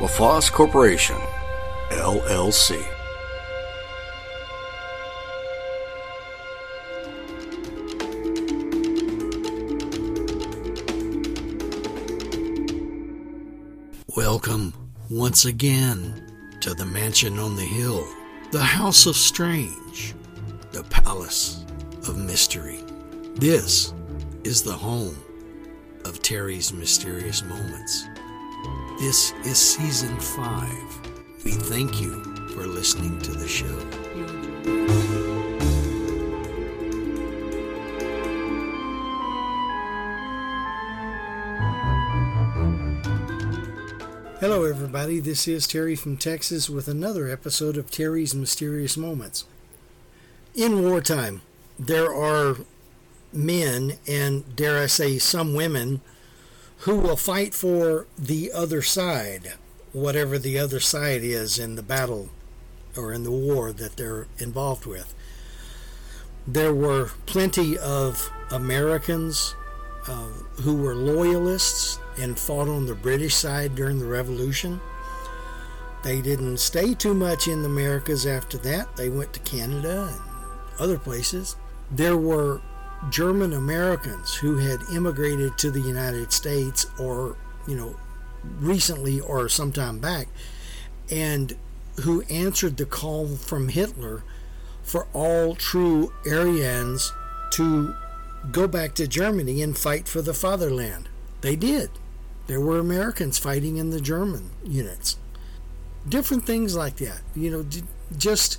LaFosse Corporation, LLC. Welcome once again to the mansion on the hill, the House of Strange, the Palace of Mystery. This is the home of Terry's Mysterious Moments. This is season five. We thank you for listening to the show. Hello, everybody. This is Terry from Texas with another episode of Terry's Mysterious Moments. In wartime, there are men, and dare I say, some women, who will fight for the other side, whatever the other side is in the battle or in the war that they're involved with. There were plenty of Americans uh, who were loyalists and fought on the British side during the Revolution. They didn't stay too much in the Americas after that. They went to Canada and other places. There were German Americans who had immigrated to the United States or, you know, recently or sometime back and who answered the call from Hitler for all true Aryans to go back to Germany and fight for the fatherland. They did. There were Americans fighting in the German units. Different things like that. You know, just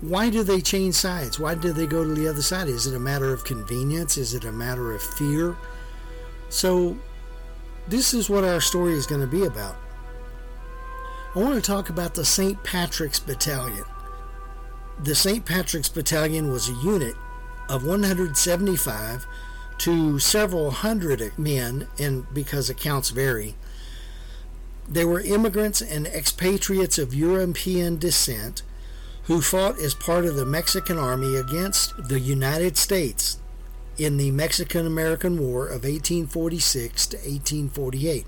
why do they change sides? Why do they go to the other side? Is it a matter of convenience? Is it a matter of fear? So, this is what our story is going to be about. I want to talk about the St. Patrick's Battalion. The St. Patrick's Battalion was a unit of 175 to several hundred men, and because accounts vary, they were immigrants and expatriates of European descent who fought as part of the Mexican Army against the United States in the Mexican American War of 1846 to 1848.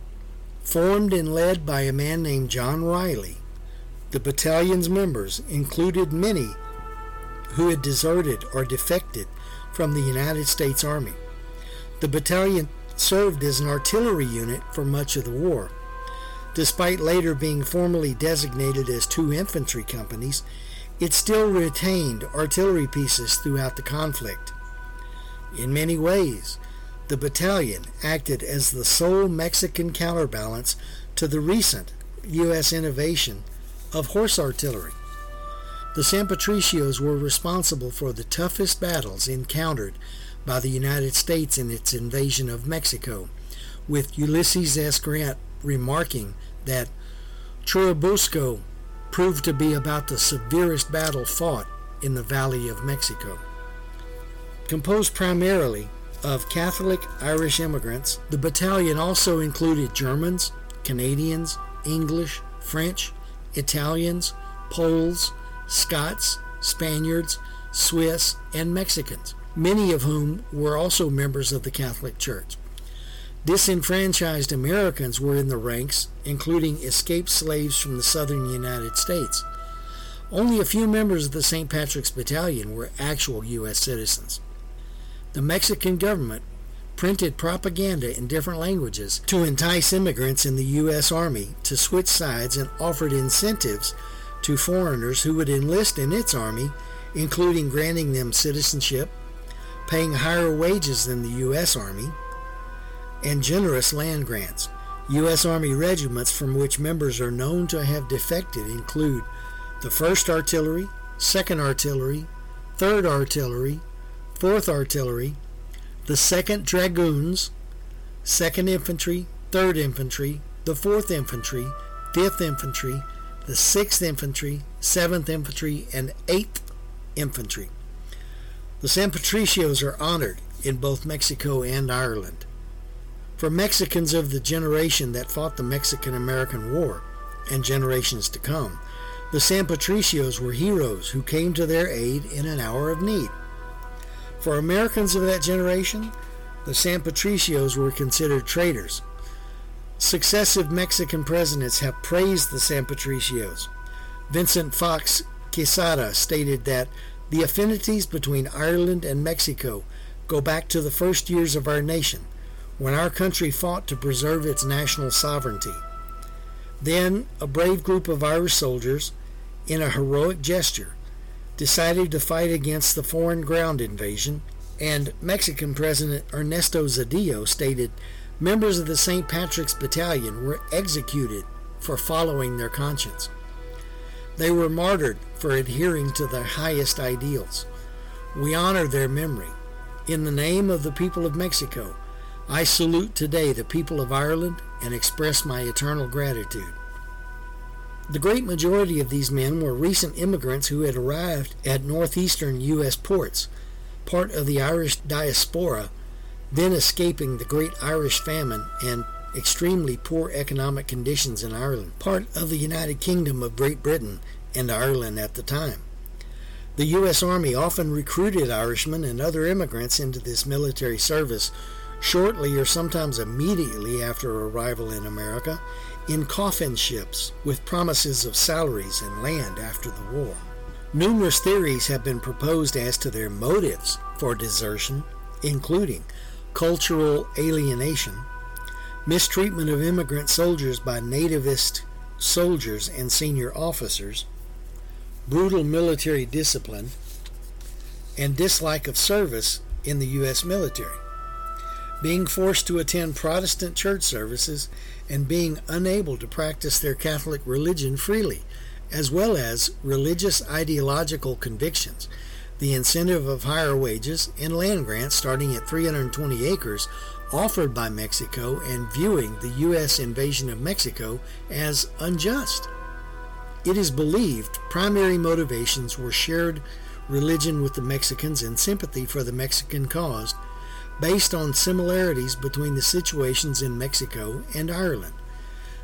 Formed and led by a man named John Riley, the battalion's members included many who had deserted or defected from the United States Army. The battalion served as an artillery unit for much of the war. Despite later being formally designated as two infantry companies, it still retained artillery pieces throughout the conflict. In many ways, the battalion acted as the sole Mexican counterbalance to the recent U.S. innovation of horse artillery. The San Patricios were responsible for the toughest battles encountered by the United States in its invasion of Mexico, with Ulysses S. Grant remarking that Churubusco proved to be about the severest battle fought in the Valley of Mexico. Composed primarily of Catholic Irish immigrants, the battalion also included Germans, Canadians, English, French, Italians, Poles, Scots, Spaniards, Swiss, and Mexicans, many of whom were also members of the Catholic Church. Disenfranchised Americans were in the ranks, including escaped slaves from the southern United States. Only a few members of the St. Patrick's Battalion were actual U.S. citizens. The Mexican government printed propaganda in different languages to entice immigrants in the U.S. Army to switch sides and offered incentives to foreigners who would enlist in its army, including granting them citizenship, paying higher wages than the U.S. Army, and generous land grants. U.S. Army regiments from which members are known to have defected include the 1st Artillery, 2nd Artillery, 3rd Artillery, 4th Artillery, the 2nd Dragoons, 2nd Infantry, 3rd Infantry, the 4th Infantry, 5th Infantry, the 6th Infantry, 7th Infantry, and 8th Infantry. The San Patricios are honored in both Mexico and Ireland. For Mexicans of the generation that fought the Mexican American War, and generations to come, the San Patricios were heroes who came to their aid in an hour of need. For Americans of that generation, the San Patricios were considered traitors. Successive Mexican presidents have praised the San Patricios. Vincent Fox Quesada stated that the affinities between Ireland and Mexico go back to the first years of our nation, when our country fought to preserve its national sovereignty. Then, a brave group of Irish soldiers, in a heroic gesture, decided to fight against the foreign ground invasion and Mexican President Ernesto Zedillo stated members of the St. Patrick's Battalion were executed for following their conscience. They were martyred for adhering to their highest ideals. We honor their memory. In the name of the people of Mexico, I salute today the people of Ireland and express my eternal gratitude. The great majority of these men were recent immigrants who had arrived at northeastern U.S. ports part of the Irish diaspora, then escaping the great Irish famine and extremely poor economic conditions in Ireland, part of the United Kingdom of Great Britain and Ireland at the time. The U.S. Army often recruited Irishmen and other immigrants into this military service shortly or sometimes immediately after arrival in America in coffin ships with promises of salaries and land after the war. Numerous theories have been proposed as to their motives for desertion, including cultural alienation, mistreatment of immigrant soldiers by nativist soldiers and senior officers, brutal military discipline, and dislike of service in the U.S. military, being forced to attend Protestant church services, and being unable to practice their Catholic religion freely as well as religious ideological convictions, the incentive of higher wages, and land grants starting at 320 acres offered by Mexico and viewing the U.S. invasion of Mexico as unjust. It is believed primary motivations were shared religion with the Mexicans and sympathy for the Mexican cause based on similarities between the situations in Mexico and Ireland.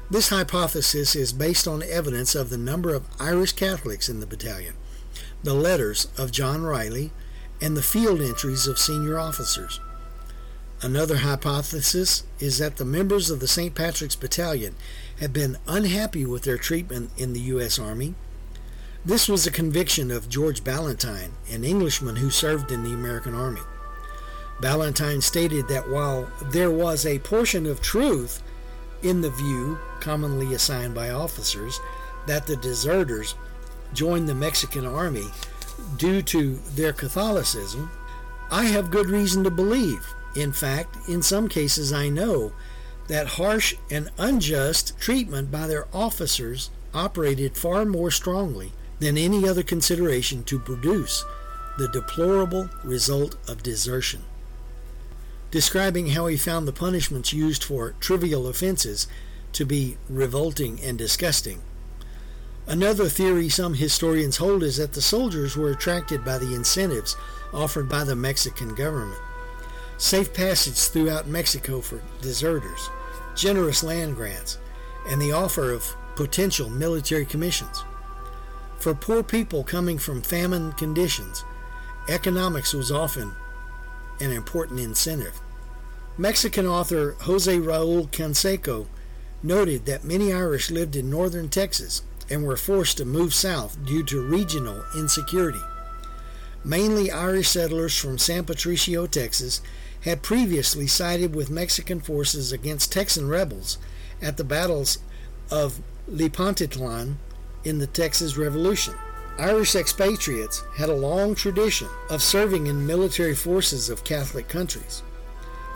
This hypothesis is based on evidence of the number of Irish Catholics in the battalion, the letters of John Riley, and the field entries of senior officers. Another hypothesis is that the members of the St. Patrick's Battalion had been unhappy with their treatment in the U.S. Army. This was a conviction of George Ballentine, an Englishman who served in the American Army. Ballentine stated that while there was a portion of truth in the view commonly assigned by officers that the deserters joined the Mexican army due to their Catholicism, I have good reason to believe. In fact, in some cases, I know that harsh and unjust treatment by their officers operated far more strongly than any other consideration to produce the deplorable result of desertion describing how he found the punishments used for trivial offenses to be revolting and disgusting. Another theory some historians hold is that the soldiers were attracted by the incentives offered by the Mexican government. Safe passage throughout Mexico for deserters, generous land grants, and the offer of potential military commissions. For poor people coming from famine conditions, economics was often an important incentive. Mexican author Jose Raul Conseco noted that many Irish lived in northern Texas and were forced to move south due to regional insecurity. Mainly Irish settlers from San Patricio, Texas, had previously sided with Mexican forces against Texan rebels at the battles of Lipantitlan in the Texas Revolution. Irish expatriates had a long tradition of serving in military forces of Catholic countries.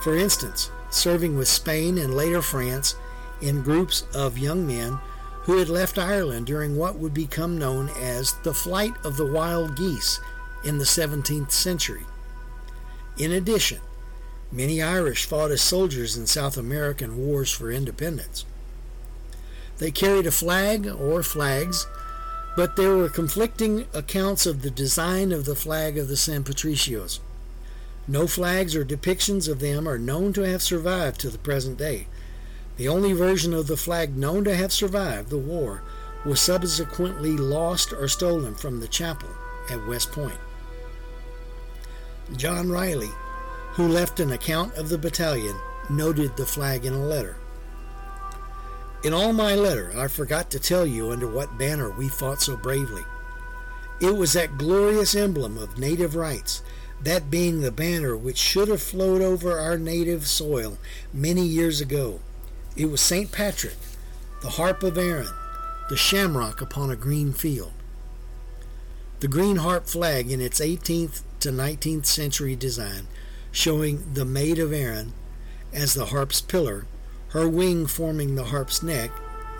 For instance, serving with Spain and later France in groups of young men who had left Ireland during what would become known as the Flight of the Wild Geese in the 17th century. In addition, many Irish fought as soldiers in South American wars for independence. They carried a flag or flags, but there were conflicting accounts of the design of the flag of the San Patricios. No flags or depictions of them are known to have survived to the present day. The only version of the flag known to have survived the war was subsequently lost or stolen from the chapel at West Point. John Riley, who left an account of the battalion, noted the flag in a letter. In all my letter, I forgot to tell you under what banner we fought so bravely. It was that glorious emblem of native rights, that being the banner which should have flowed over our native soil many years ago. It was St. Patrick, the harp of Erin, the shamrock upon a green field. The green harp flag in its 18th to 19th century design, showing the Maid of Erin as the harp's pillar, her wing forming the harp's neck,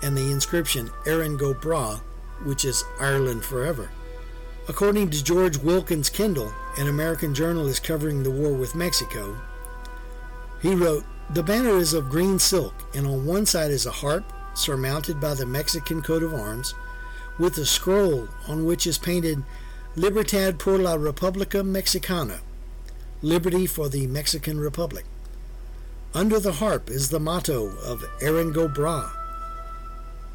and the inscription Erin go Bragh, which is Ireland forever. According to George Wilkins Kendall, an American journalist covering the war with Mexico, he wrote, The banner is of green silk, and on one side is a harp surmounted by the Mexican coat of arms, with a scroll on which is painted Libertad por la República Mexicana, Liberty for the Mexican Republic. Under the harp is the motto of Erin go Bragh.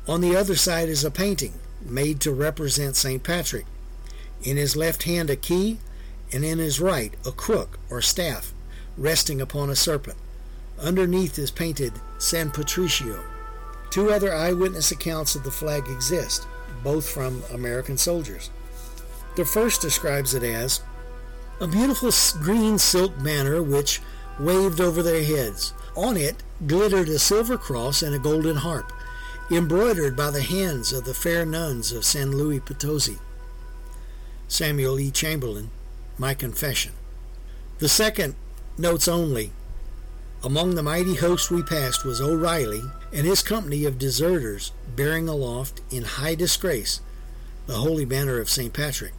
On the other side is a painting made to represent St. Patrick. In his left hand a key, and in his right a crook or staff resting upon a serpent. Underneath is painted San Patricio. Two other eyewitness accounts of the flag exist, both from American soldiers. The first describes it as a beautiful green silk banner which waved over their heads. On it glittered a silver cross and a golden harp, embroidered by the hands of the fair nuns of San Luis Potosi. Samuel E. Chamberlain, My Confession. The second notes only among the mighty host we passed was O'Reilly and his company of deserters bearing aloft in high disgrace the holy banner of St. Patrick.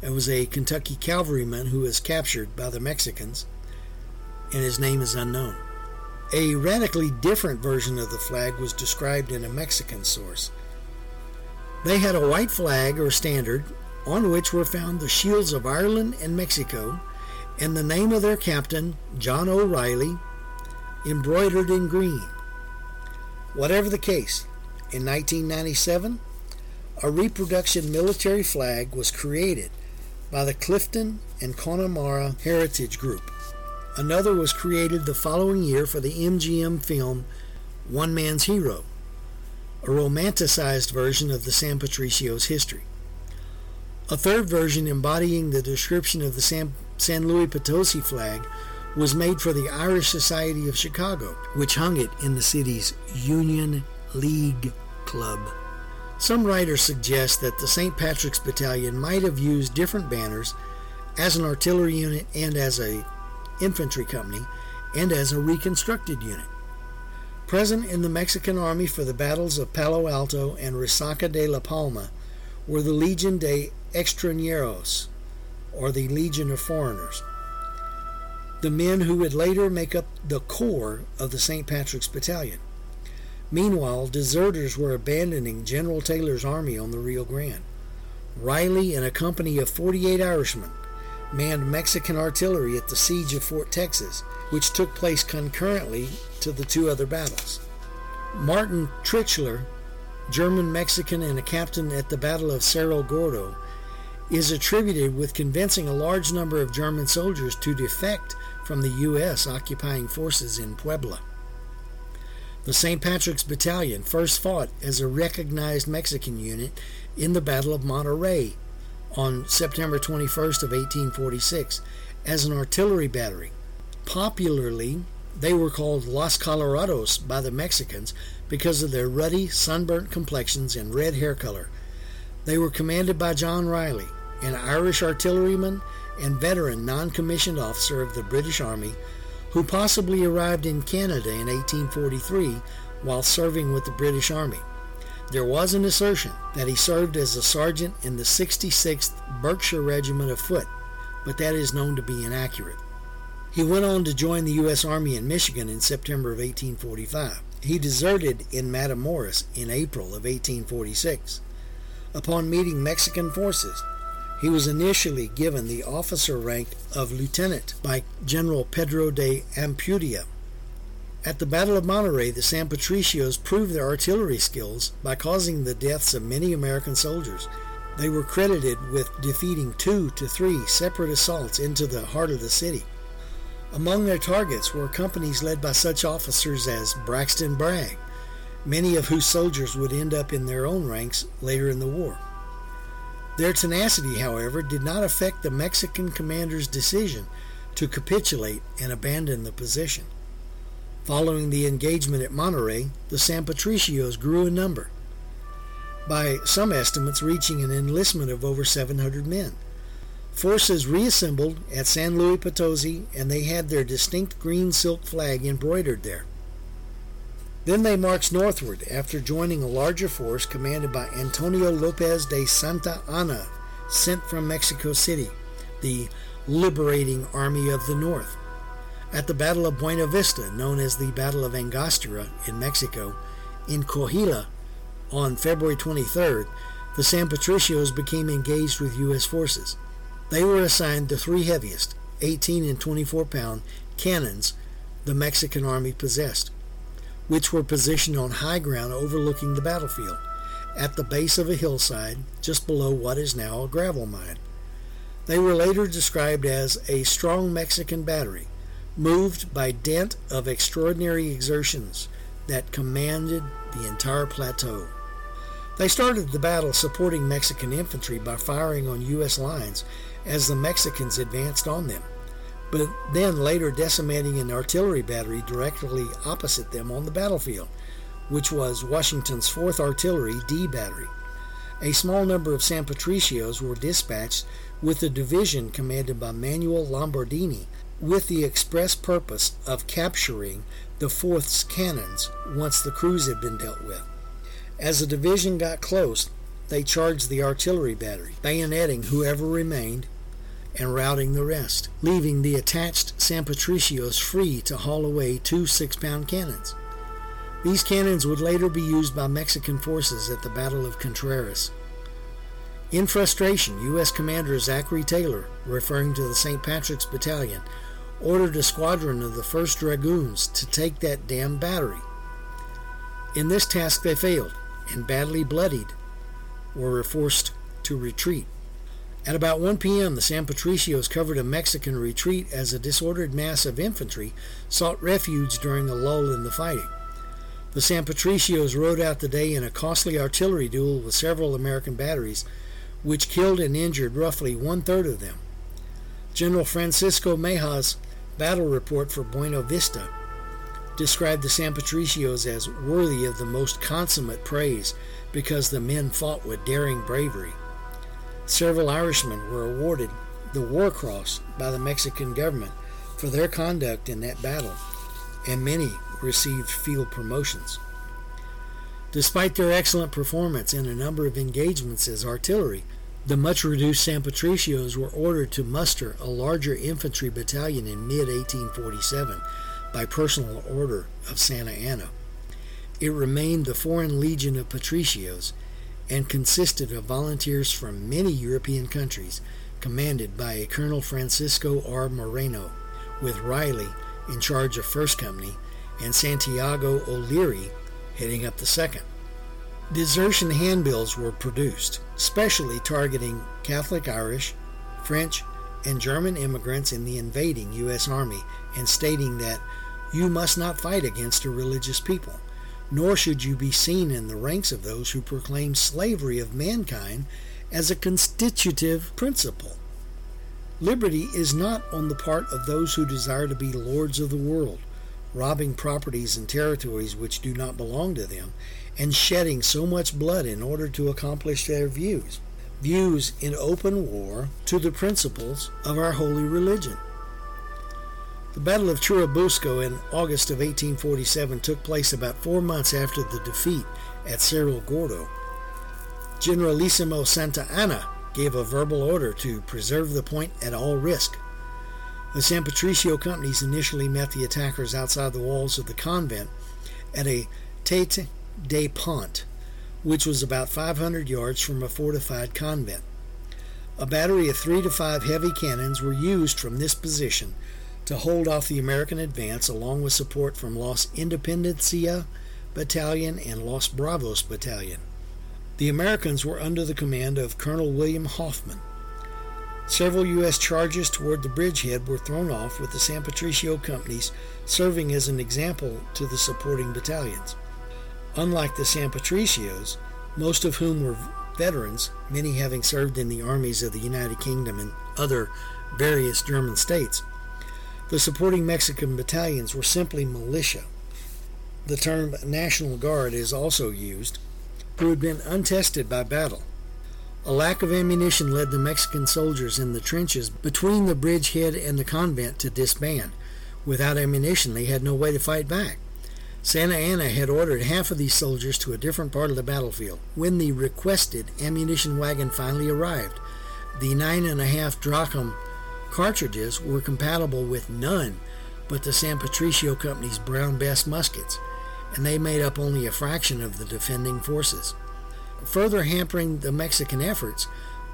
It was a Kentucky cavalryman who was captured by the Mexicans, and his name is unknown. A radically different version of the flag was described in a Mexican source. They had a white flag or standard on which were found the shields of Ireland and Mexico and the name of their captain, John O'Reilly, embroidered in green. Whatever the case, in 1997, a reproduction military flag was created by the Clifden and Connemara Heritage Group. Another was created the following year for the MGM film One Man's Hero, a romanticized version of the San Patricios' history. A third version embodying the description of the San San Luis Potosi flag was made for the Irish Society of Chicago, which hung it in the city's Union League Club. Some writers suggest that the St. Patrick's Battalion might have used different banners as an artillery unit and as a infantry company and as a reconstructed unit. Present in the Mexican army for the battles of Palo Alto and Resaca de la Palma were the Legion de Extranjeros, or the Legion of Foreigners, the men who would later make up the core of the St. Patrick's Battalion. Meanwhile, deserters were abandoning General Taylor's army on the Rio Grande. Riley and a company of 48 Irishmen manned Mexican artillery at the siege of Fort Texas, which took place concurrently to the two other battles. Martin Tritschler, German Mexican and a captain at the Battle of Cerro Gordo, is attributed with convincing a large number of German soldiers to defect from the U.S. occupying forces in Puebla. The St. Patrick's Battalion first fought as a recognized Mexican unit in the Battle of Monterrey on September 21st of 1846 as an artillery battery. Popularly, they were called Los Colorados by the Mexicans because of their ruddy, sunburnt complexions and red hair color. They were commanded by John Riley, an Irish artilleryman and veteran non commissioned officer of the British Army who possibly arrived in Canada in 1843 while serving with the British Army. There was an assertion that he served as a sergeant in the 66th Berkshire Regiment of Foot, but that is known to be inaccurate. He went on to join the U.S. Army in Michigan in September of 1845. he deserted in Matamoros in April of 1846. Upon meeting Mexican forces, he was initially given the officer rank of lieutenant by General Pedro de Ampudia. At the Battle of Monterrey, the San Patricios proved their artillery skills by causing the deaths of many American soldiers. They were credited with defeating two to three separate assaults into the heart of the city. Among their targets were companies led by such officers as Braxton Bragg, many of whose soldiers would end up in their own ranks later in the war. Their tenacity, however, did not affect the Mexican commander's decision to capitulate and abandon the position. Following the engagement at Monterey, the San Patricios grew in number, by some estimates reaching an enlistment of over 700 men. Forces reassembled at San Luis Potosi, and they had their distinct green silk flag embroidered there. Then they marched northward after joining a larger force commanded by Antonio Lopez de Santa Anna, sent from Mexico City, the liberating army of the north. At the Battle of Buena Vista, known as the Battle of Angostura in Mexico, in Coahuila on February 23rd, the San Patricios became engaged with U.S. forces. They were assigned the three heaviest, 18 and 24 pound, cannons the Mexican army possessed, which were positioned on high ground overlooking the battlefield, at the base of a hillside just below what is now a gravel mine. They were later described as a strong Mexican battery, moved by dint of extraordinary exertions that commanded the entire plateau. They started the battle supporting Mexican infantry by firing on U.S. lines as the Mexicans advanced on them, but then later decimating an artillery battery directly opposite them on the battlefield, which was Washington's 4th Artillery D Battery. A small number of San Patricios were dispatched with a division commanded by Manuel Lombardini with the express purpose of capturing the 4th's cannons once the crews had been dealt with. As the division got close, they charged the artillery battery, bayoneting whoever remained and routing the rest, leaving the attached San Patricios free to haul away two six pound cannons. These cannons would later be used by Mexican forces at the Battle of Contreras. In frustration, U.S. Commander Zachary Taylor, referring to the St. Patrick's Battalion, ordered a squadron of the 1st Dragoons to take that damn battery. In this task they failed, and badly bloodied, were forced to retreat. At about 1 p.m., the San Patricios covered a Mexican retreat as a disordered mass of infantry sought refuge during a lull in the fighting. The San Patricios rode out the day in a costly artillery duel with several American batteries, which killed and injured roughly one third of them. General Francisco Mejia's battle report for Buena Vista described the San Patricios as worthy of the most consummate praise because the men fought with daring bravery. Several Irishmen were awarded the War Cross by the Mexican government for their conduct in that battle, and many received field promotions. Despite their excellent performance in a number of engagements as artillery, the much reduced San Patricios were ordered to muster a larger infantry battalion in mid 1847 by personal order of Santa Anna. It remained the Foreign Legion of Patricios and consisted of volunteers from many European countries, commanded by Colonel Francisco R. Moreno, with Riley in charge of First Company and Santiago O'Leary heading up the Second. Desertion handbills were produced, specially targeting Catholic Irish, French, and German immigrants in the invading U.S. Army and stating that you must not fight against a religious people, nor should you be seen in the ranks of those who proclaim slavery of mankind as a constitutive principle. Liberty is not on the part of those who desire to be lords of the world, robbing properties and territories which do not belong to them, and shedding so much blood in order to accomplish their views. Views in open war to the principles of our holy religion. The Battle of Churubusco in August of 1847 took place about four months after the defeat at Cerro Gordo. Generalissimo Santa Anna gave a verbal order to preserve the point at all risk. The San Patricio companies initially met the attackers outside the walls of the convent at a tete de pont, which was about 500 yards from a fortified convent. A battery of three to five heavy cannons were used from this position to hold off the American advance, along with support from Los Independencia Battalion and Los Bravos Battalion. The Americans were under the command of Colonel William Hoffman. Several U.S. charges toward the bridgehead were thrown off, with the San Patricio companies serving as an example to the supporting battalions. Unlike the San Patricios, most of whom were veterans, many having served in the armies of the United Kingdom and other various German states, the supporting Mexican battalions were simply militia. The term National Guard is also used, who had been untested by battle. A lack of ammunition led the Mexican soldiers in the trenches between the bridgehead and the convent to disband. Without ammunition, they had no way to fight back. Santa Anna had ordered half of these soldiers to a different part of the battlefield. When the requested ammunition wagon finally arrived, the nine and a half drachm cartridges were compatible with none but the San Patricio Company's Brown Bess muskets, and they made up only a fraction of the defending forces. Further hampering the Mexican efforts,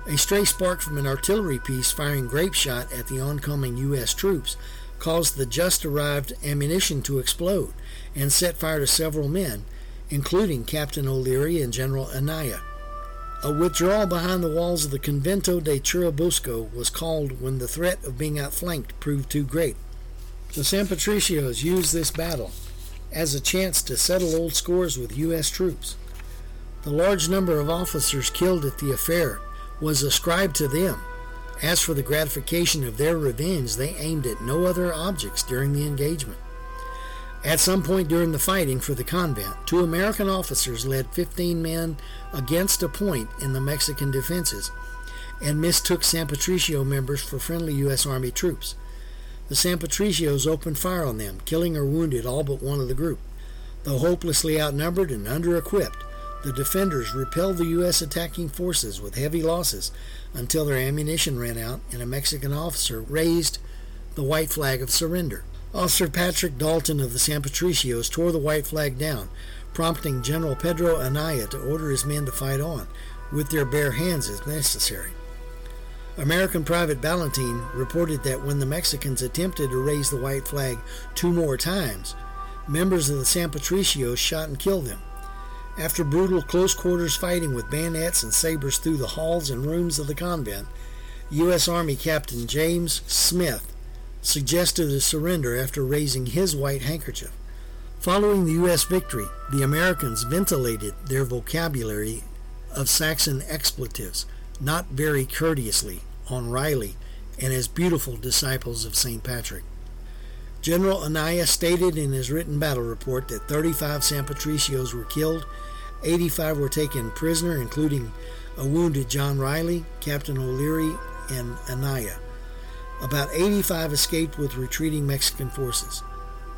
a stray spark from an artillery piece firing grape shot at the oncoming U.S. troops caused the just arrived ammunition to explode and set fire to several men, including Captain O'Leary and General Anaya. A withdrawal behind the walls of the Convento de Churubusco was called when the threat of being outflanked proved too great. The San Patricios used this battle as a chance to settle old scores with U.S. troops. The large number of officers killed at the affair was ascribed to them. As for the gratification of their revenge, they aimed at no other objects during the engagement. At some point during the fighting for the convent, two American officers led 15 men against a point in the Mexican defenses and mistook San Patricio members for friendly U.S. Army troops. The San Patricios opened fire on them, killing or wounded all but one of the group. Though hopelessly outnumbered and under equipped, the defenders repelled the U.S. attacking forces with heavy losses until their ammunition ran out and a Mexican officer raised the white flag of surrender. Officer Patrick Dalton of the San Patricios tore the white flag down, prompting General Pedro Anaya to order his men to fight on, with their bare hands if necessary. American Private Ballentine reported that when the Mexicans attempted to raise the white flag two more times, members of the San Patricios shot and killed them. After brutal close quarters fighting with bayonets and sabers through the halls and rooms of the convent, U.S. Army Captain James Smith suggested a surrender after raising his white handkerchief. Following the U.S. victory, the Americans ventilated their vocabulary of Saxon expletives, not very courteously, on Riley and his beautiful disciples of St. Patrick. General Anaya stated in his written battle report that 35 San Patricios were killed, 85 were taken prisoner, including a wounded John Riley, Captain O'Leary, and Anaya. About 85 escaped with retreating Mexican forces.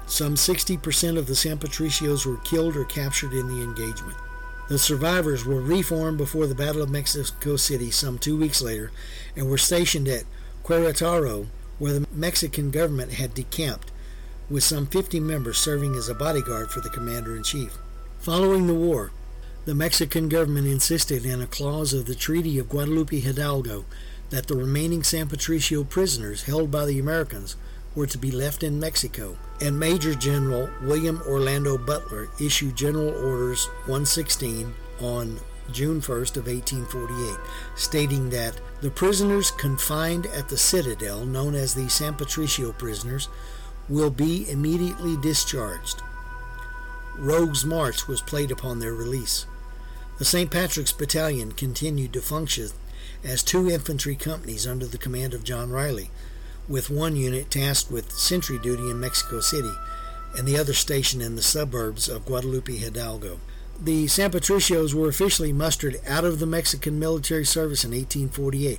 Some 60% of the San Patricios were killed or captured in the engagement. The survivors were reformed before the Battle of Mexico City some two weeks later and were stationed at Querétaro, where the Mexican government had decamped, with some 50 members serving as a bodyguard for the commander in chief. Following the war, the Mexican government insisted in a clause of the Treaty of Guadalupe Hidalgo that the remaining San Patricio prisoners held by the Americans were to be left in Mexico, and Major General William Orlando Butler issued General Orders 116 on June 1st of 1848, stating that the prisoners confined at the citadel, known as the San Patricio prisoners, will be immediately discharged. Rogue's March was played upon their release. The St. Patrick's Battalion continued to function as two infantry companies under the command of John Riley, with one unit tasked with sentry duty in Mexico City and the other stationed in the suburbs of Guadalupe Hidalgo. The San Patricios were officially mustered out of the Mexican military service in 1848.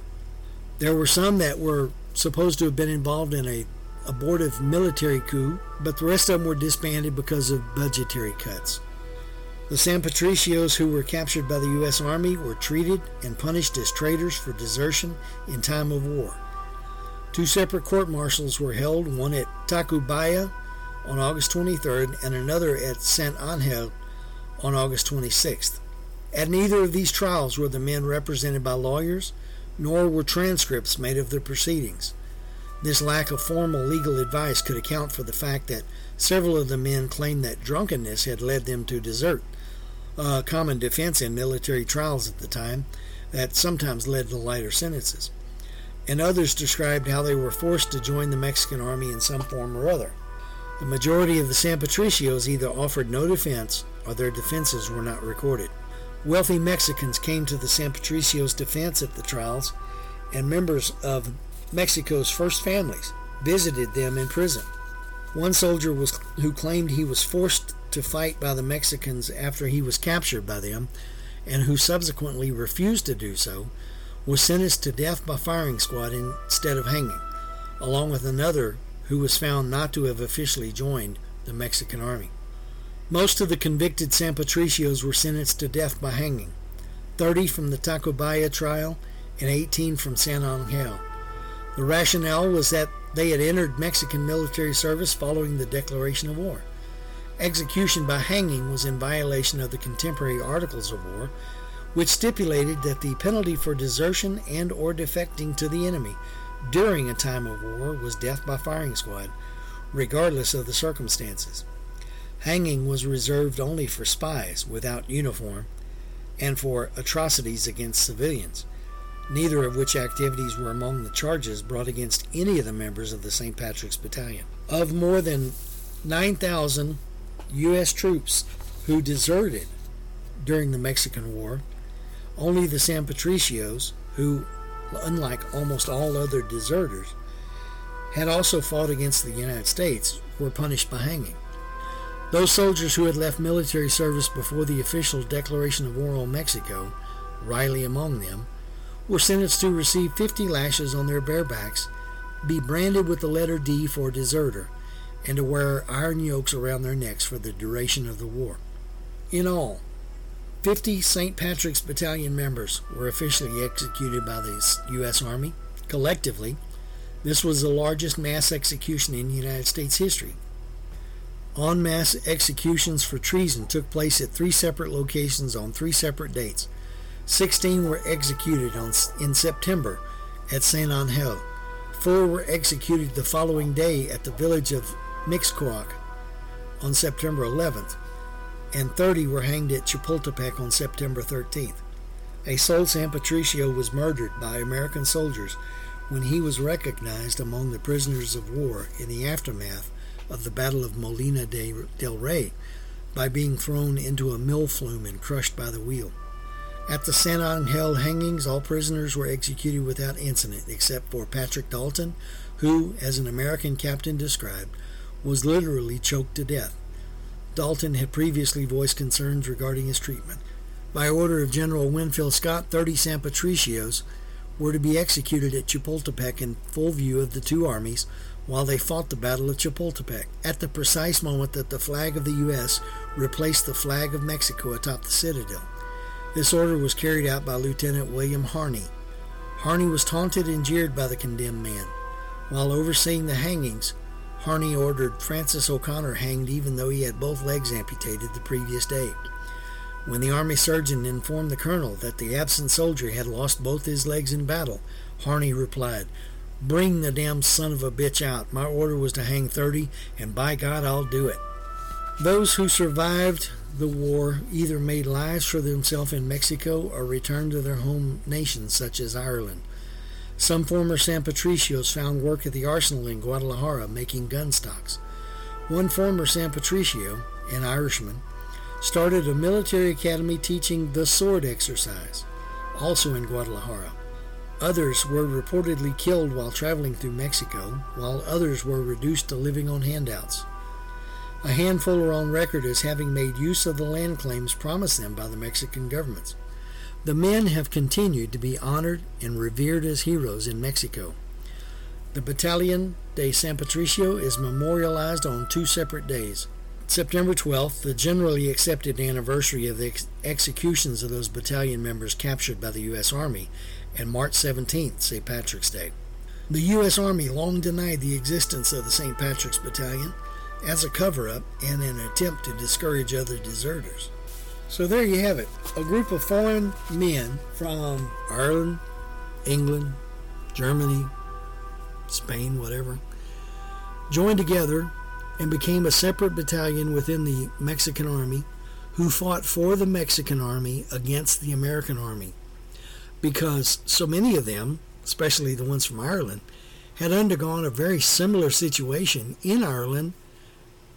There were some that were supposed to have been involved in a abortive military coup, but the rest of them were disbanded because of budgetary cuts. The San Patricios who were captured by the U.S. Army were treated and punished as traitors for desertion in time of war. Two separate court martials were held, one at Tacubaya, on August 23rd and another at Saint Angel on August 26th. At neither of these trials were the men represented by lawyers, nor were transcripts made of the proceedings. This lack of formal legal advice could account for the fact that several of the men claimed that drunkenness had led them to desert, a common defense in military trials at the time that sometimes led to lighter sentences. And others described how they were forced to join the Mexican army in some form or other. The majority of the San Patricios either offered no defense or their defenses were not recorded. Wealthy Mexicans came to the San Patricios' defense at the trials, and members of Mexico's first families visited them in prison. One soldier was who claimed he was forced to fight by the Mexicans after he was captured by them, and who subsequently refused to do so, was sentenced to death by firing squad instead of hanging, along with another who was found not to have officially joined the Mexican army. Most of the convicted San Patricios were sentenced to death by hanging, 30 from the Tacubaya trial and 18 from San Angel. The rationale was that they had entered Mexican military service following the declaration of war. Execution by hanging was in violation of the contemporary Articles of War, which stipulated that the penalty for desertion and or defecting to the enemy during a time of war was death by firing squad, regardless of the circumstances. Hanging was reserved only for spies without uniform and for atrocities against civilians, neither of which activities were among the charges brought against any of the members of the St. Patrick's Battalion. Of more than 9,000 U.S. troops who deserted during the Mexican War, only the San Patricios, who, unlike almost all other deserters, had also fought against the United States, were punished by hanging. Those soldiers who had left military service before the official declaration of war on Mexico, Riley among them, were sentenced to receive 50 lashes on their bare backs, be branded with the letter D for deserter, and to wear iron yokes around their necks for the duration of the war. In all, 50 St. Patrick's Battalion members were officially executed by the U.S. Army. Collectively, this was the largest mass execution in United States history. En masse executions for treason took place at three separate locations on three separate dates. Sixteen were executed on, in September at Saint Angel. Four were executed the following day at the village of Mixcoac on September 11th, and 30 were hanged at Chapultepec on September 13th. A sole San Patricio was murdered by American soldiers when he was recognized among the prisoners of war in the aftermath of the Battle of Molino de, del Rey by being thrown into a mill flume and crushed by the wheel. At the San Angel hangings, all prisoners were executed without incident except for Patrick Dalton, who, as an American captain described, was literally choked to death. Dalton had previously voiced concerns regarding his treatment. By order of General Winfield Scott, 30 San Patricios were to be executed at Chapultepec in full view of the two armies while they fought the Battle of Chapultepec, at the precise moment that the flag of the U.S. replaced the flag of Mexico atop the citadel. This order was carried out by Lieutenant William Harney. Harney was taunted and jeered by the condemned men. While overseeing the hangings, Harney ordered Francis O'Connor hanged even though he had both legs amputated the previous day. When the army surgeon informed the colonel that the absent soldier had lost both his legs in battle, Harney replied, Bring the damn son of a bitch out. My order was to hang 30, and by God, I'll do it. Those who survived the war either made lives for themselves in Mexico or returned to their home nations, such as Ireland. Some former San Patricios found work at the arsenal in Guadalajara making gun stocks. One former San Patricio, an Irishman, started a military academy teaching the sword exercise, also in Guadalajara. Others were reportedly killed while traveling through Mexico, while others were reduced to living on handouts. A handful are on record as having made use of the land claims promised them by the Mexican governments. The men have continued to be honored and revered as heroes in Mexico. The Battalion de San Patricio is memorialized on two separate days. September 12th, the generally accepted anniversary of the ex- executions of those battalion members captured by the U.S. Army, and March 17th, St. Patrick's Day. The U.S. Army long denied the existence of the St. Patrick's Battalion, as a cover up and an attempt to discourage other deserters. So there you have it a group of foreign men from Ireland, England, Germany, Spain, whatever, joined together and became a separate battalion within the Mexican army who fought for the Mexican army against the American army because so many of them, especially the ones from Ireland, had undergone a very similar situation in Ireland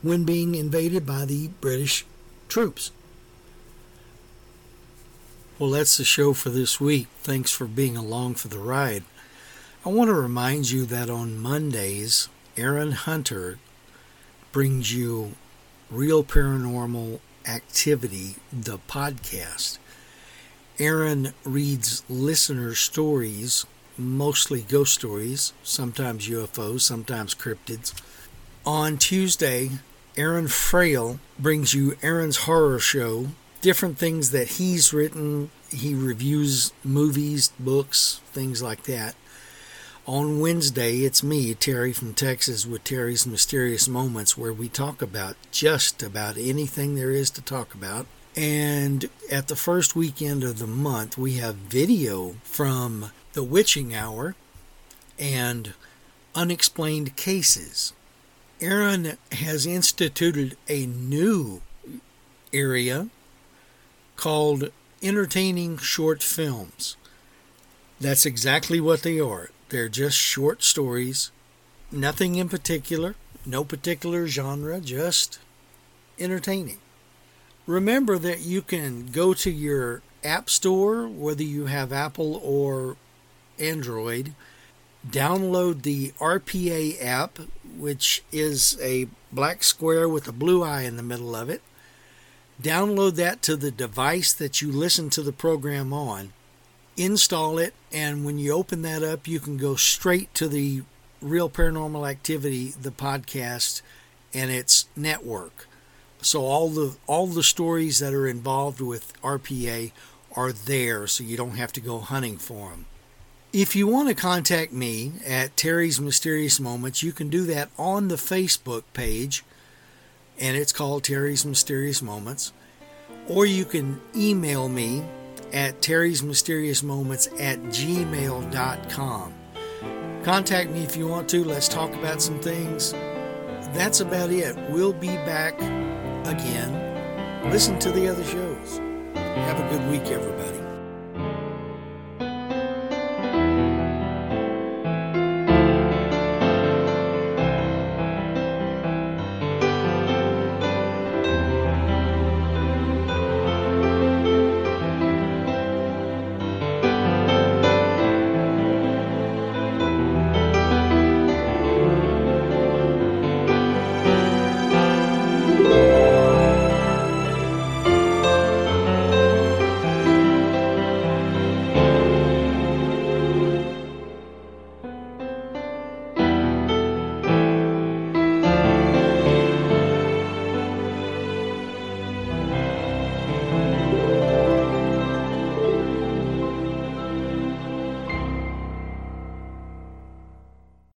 when being invaded by the British troops. Well, that's the show for this week. Thanks for being along for the ride. I want to remind you that on Mondays, Aaron Hunter brings you Real Paranormal Activity, the podcast. Aaron reads listener stories, mostly ghost stories, sometimes UFOs, sometimes cryptids. On Tuesday, Aaron Frail brings you Aaron's Horror Show, different things that he's written. He reviews movies, books, things like that. On Wednesday, it's me, Terry from Texas, with Terry's Mysterious Moments, where we talk about just about anything there is to talk about. And at the first weekend of the month, we have video from The Witching Hour and Unexplained Cases. Aaron has instituted a new area called Entertaining Short Films. That's exactly what they are. They're just short stories, nothing in particular, no particular genre, just entertaining. Remember that you can go to your App Store, whether you have Apple or Android, download the RPA app, which is a black square with a blue eye in the middle of it. Download that to the device that you listen to the program on. Install it, and when you open that up, you can go straight to the Real Paranormal Activity, the podcast, and its network. So all the all the stories that are involved with RPA are there, so you don't have to go hunting for them. If you want to contact me at Terry's Mysterious Moments, you can do that on the Facebook page, and it's called Terry's Mysterious Moments. Or you can email me at Terry's Mysterious Moments at gmail.com. Contact me if you want to. Let's talk about some things. That's about it. We'll be back again. Listen to the other shows. Have a good week, everybody.